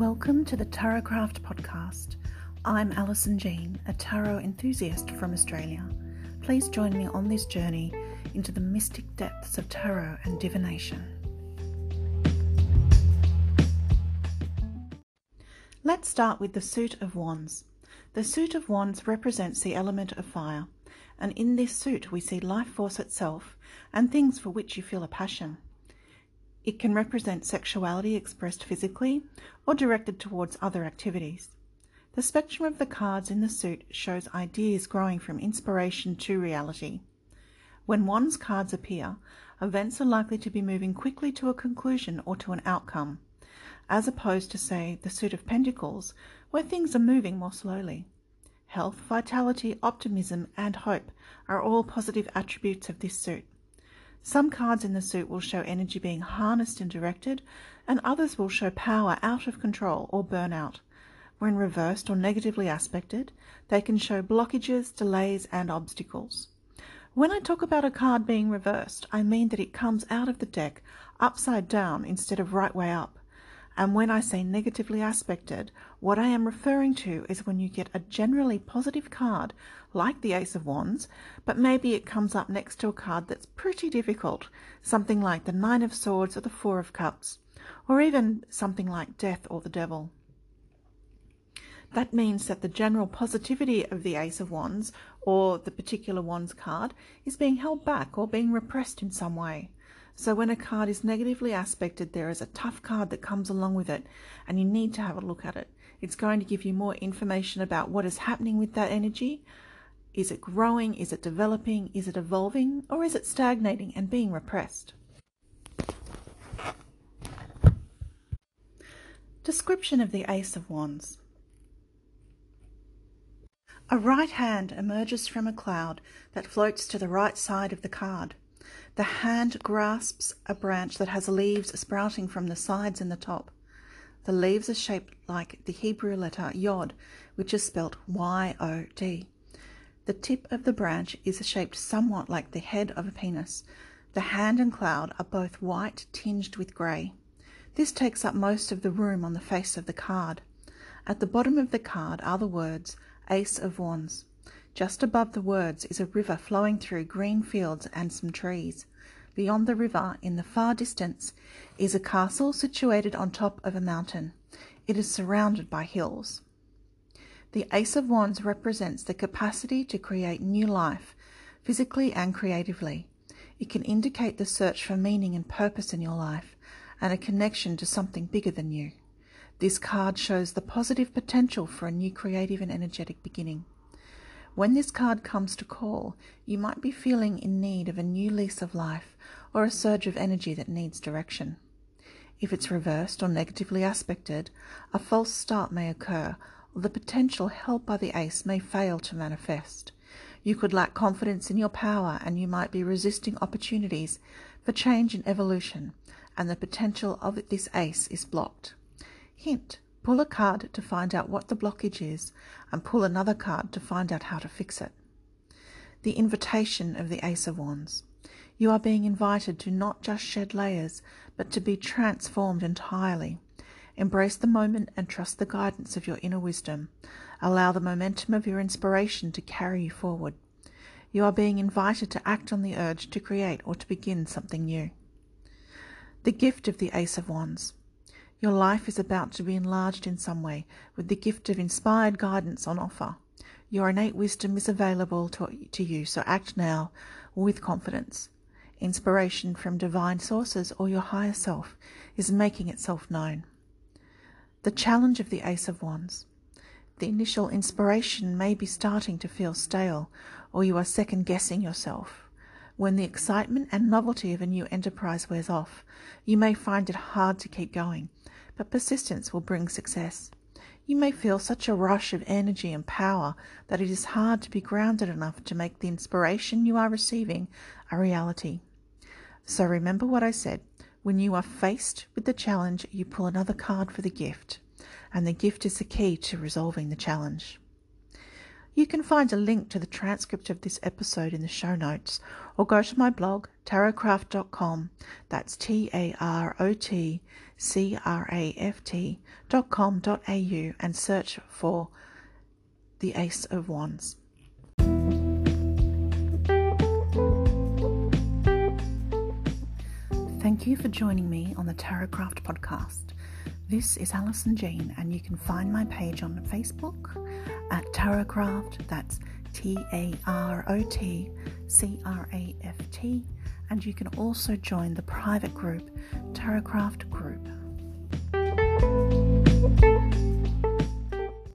Welcome to the Tarotcraft podcast. I'm Alison Jean, a tarot enthusiast from Australia. Please join me on this journey into the mystic depths of tarot and divination. Let's start with the suit of wands. The suit of wands represents the element of fire, and in this suit we see life force itself and things for which you feel a passion. It can represent sexuality expressed physically or directed towards other activities. The spectrum of the cards in the suit shows ideas growing from inspiration to reality. When Wands cards appear, events are likely to be moving quickly to a conclusion or to an outcome, as opposed to, say, the suit of Pentacles, where things are moving more slowly. Health, vitality, optimism, and hope are all positive attributes of this suit. Some cards in the suit will show energy being harnessed and directed, and others will show power out of control or burnout. When reversed or negatively aspected, they can show blockages, delays, and obstacles. When I talk about a card being reversed, I mean that it comes out of the deck upside down instead of right way up. And when I say negatively aspected, what I am referring to is when you get a generally positive card, like the Ace of Wands, but maybe it comes up next to a card that's pretty difficult, something like the Nine of Swords or the Four of Cups, or even something like Death or the Devil. That means that the general positivity of the Ace of Wands or the particular Wands card is being held back or being repressed in some way. So when a card is negatively aspected, there is a tough card that comes along with it, and you need to have a look at it. It's going to give you more information about what is happening with that energy. Is it growing? Is it developing? Is it evolving? Or is it stagnating and being repressed? Description of the Ace of Wands. A right hand emerges from a cloud that floats to the right side of the card. The hand grasps a branch that has leaves sprouting from the sides and the top. The leaves are shaped like the Hebrew letter Yod, which is spelt Y O D. The tip of the branch is shaped somewhat like the head of a penis. The hand and cloud are both white tinged with grey. This takes up most of the room on the face of the card. At the bottom of the card are the words Ace of Wands. Just above the words is a river flowing through green fields and some trees. Beyond the river, in the far distance, is a castle situated on top of a mountain. It is surrounded by hills. The Ace of Wands represents the capacity to create new life, physically and creatively. It can indicate the search for meaning and purpose in your life and a connection to something bigger than you. This card shows the positive potential for a new creative and energetic beginning. When this card comes to call, you might be feeling in need of a new lease of life or a surge of energy that needs direction. If it's reversed or negatively aspected, a false start may occur, or the potential held by the ace may fail to manifest. You could lack confidence in your power and you might be resisting opportunities for change and evolution, and the potential of this ace is blocked. Hint Pull a card to find out what the blockage is, and pull another card to find out how to fix it. The invitation of the Ace of Wands. You are being invited to not just shed layers, but to be transformed entirely. Embrace the moment and trust the guidance of your inner wisdom. Allow the momentum of your inspiration to carry you forward. You are being invited to act on the urge to create or to begin something new. The gift of the Ace of Wands. Your life is about to be enlarged in some way with the gift of inspired guidance on offer. Your innate wisdom is available to, to you, so act now with confidence. Inspiration from divine sources or your higher self is making itself known. The challenge of the Ace of Wands. The initial inspiration may be starting to feel stale, or you are second guessing yourself. When the excitement and novelty of a new enterprise wears off, you may find it hard to keep going but persistence will bring success. You may feel such a rush of energy and power that it is hard to be grounded enough to make the inspiration you are receiving a reality. So remember what I said. When you are faced with the challenge, you pull another card for the gift, and the gift is the key to resolving the challenge. You can find a link to the transcript of this episode in the show notes or go to my blog tarotcraft.com. That's T A R O T craft.com.au and search for the Ace of Wands. Thank you for joining me on the Tarotcraft podcast. This is Alison Jean, and you can find my page on Facebook at Tarot Tarotcraft. That's T A R O T C R A F T. And you can also join the private group Tarotcraft Group